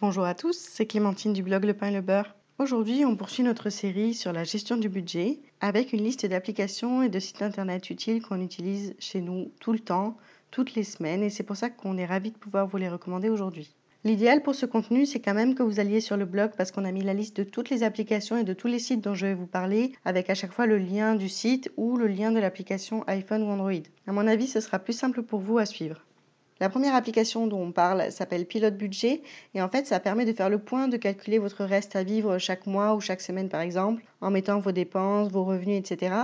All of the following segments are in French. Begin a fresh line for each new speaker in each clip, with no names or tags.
Bonjour à tous, c'est Clémentine du blog Le Pain et le Beurre. Aujourd'hui, on poursuit notre série sur la gestion du budget avec une liste d'applications et de sites internet utiles qu'on utilise chez nous tout le temps, toutes les semaines, et c'est pour ça qu'on est ravis de pouvoir vous les recommander aujourd'hui. L'idéal pour ce contenu, c'est quand même que vous alliez sur le blog parce qu'on a mis la liste de toutes les applications et de tous les sites dont je vais vous parler, avec à chaque fois le lien du site ou le lien de l'application iPhone ou Android. À mon avis, ce sera plus simple pour vous à suivre. La première application dont on parle s'appelle Pilote Budget et en fait ça permet de faire le point, de calculer votre reste à vivre chaque mois ou chaque semaine par exemple, en mettant vos dépenses, vos revenus, etc.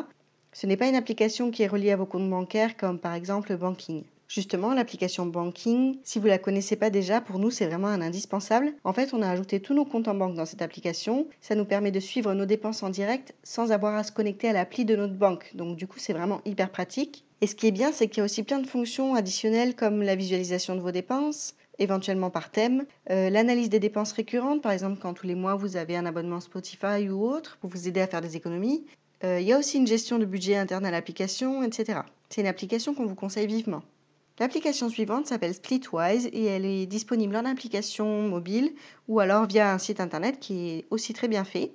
Ce n'est pas une application qui est reliée à vos comptes bancaires comme par exemple Banking. Justement, l'application Banking, si vous ne la connaissez pas déjà, pour nous c'est vraiment un indispensable. En fait, on a ajouté tous nos comptes en banque dans cette application. Ça nous permet de suivre nos dépenses en direct sans avoir à se connecter à l'appli de notre banque. Donc du coup, c'est vraiment hyper pratique. Et ce qui est bien, c'est qu'il y a aussi plein de fonctions additionnelles comme la visualisation de vos dépenses, éventuellement par thème, euh, l'analyse des dépenses récurrentes, par exemple quand tous les mois vous avez un abonnement Spotify ou autre pour vous aider à faire des économies. Euh, il y a aussi une gestion de budget interne à l'application, etc. C'est une application qu'on vous conseille vivement. L'application suivante s'appelle Splitwise et elle est disponible en application mobile ou alors via un site internet qui est aussi très bien fait.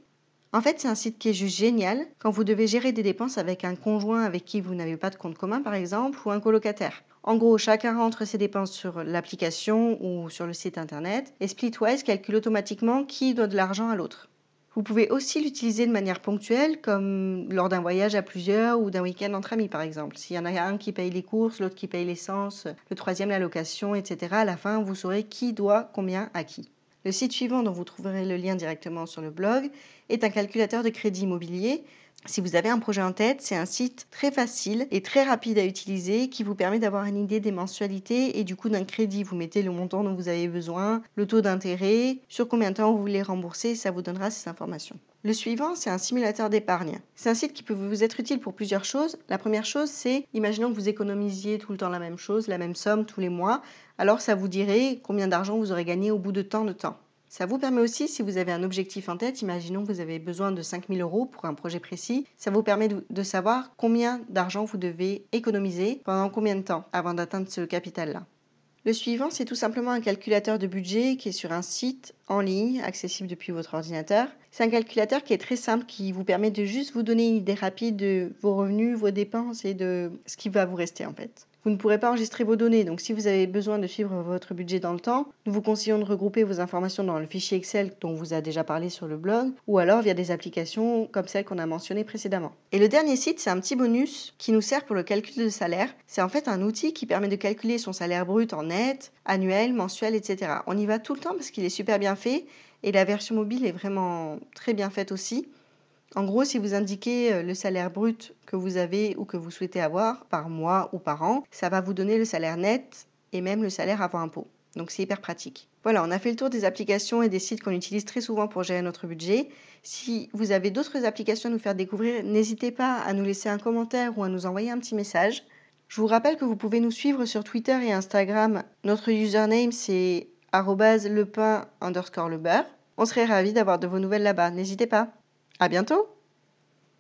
En fait, c'est un site qui est juste génial quand vous devez gérer des dépenses avec un conjoint avec qui vous n'avez pas de compte commun, par exemple, ou un colocataire. En gros, chacun rentre ses dépenses sur l'application ou sur le site internet et Splitwise calcule automatiquement qui doit de l'argent à l'autre. Vous pouvez aussi l'utiliser de manière ponctuelle, comme lors d'un voyage à plusieurs ou d'un week-end entre amis, par exemple. S'il y en a un qui paye les courses, l'autre qui paye l'essence, le troisième la location, etc., à la fin, vous saurez qui doit combien à qui. Le site suivant, dont vous trouverez le lien directement sur le blog, est un calculateur de crédit immobilier. Si vous avez un projet en tête, c'est un site très facile et très rapide à utiliser qui vous permet d'avoir une idée des mensualités et du coup d'un crédit. Vous mettez le montant dont vous avez besoin, le taux d'intérêt, sur combien de temps vous voulez rembourser, ça vous donnera ces informations. Le suivant, c'est un simulateur d'épargne. C'est un site qui peut vous être utile pour plusieurs choses. La première chose, c'est, imaginons que vous économisiez tout le temps la même chose, la même somme tous les mois, alors ça vous dirait combien d'argent vous aurez gagné au bout de tant de temps. Ça vous permet aussi, si vous avez un objectif en tête, imaginons que vous avez besoin de 5000 euros pour un projet précis, ça vous permet de, savoir combien d'argent vous devez économiser pendant combien de temps avant d'atteindre ce capital-là. Le suivant, c'est tout simplement un calculateur de budget qui est sur un site en ligne, accessible depuis votre ordinateur. C'est un calculateur qui est très simple, qui vous permet de juste vous donner une idée rapide de vos revenus, vos dépenses et de ce qui va vous rester en fait. Vous ne pourrez pas enregistrer vos données, donc si vous avez besoin de suivre votre budget dans le temps, nous vous conseillons de regrouper vos informations dans le fichier Excel dont vous a déjà parlé sur le blog, ou alors via des applications comme celles qu'on a mentionnées précédemment. Et le dernier site, c'est un petit bonus qui nous sert pour le calcul de salaire. C'est en fait un outil qui permet de calculer son salaire brut en net, annuel, mensuel, etc. On y va tout le temps parce qu'il est super bien fait et la version mobile est vraiment très bien faite aussi. En gros, si vous indiquez euh, le salaire brut que vous avez ou que vous souhaitez avoir par mois ou par an, ça va vous donner le salaire net et même le salaire avant impôt. Donc c'est hyper pratique. Voilà, on a fait le tour des applications et des sites qu'on utilise très souvent pour gérer notre budget. Si vous avez d'autres applications à nous faire découvrir, n'hésitez pas à nous laisser un commentaire ou à nous envoyer un petit message. Je vous rappelle que vous pouvez nous suivre sur Twitter et Instagram. Notre username c'est lepin underscore le beurre. On serait ravis d'avoir de vos nouvelles là-bas. N'hésitez pas. À bientôt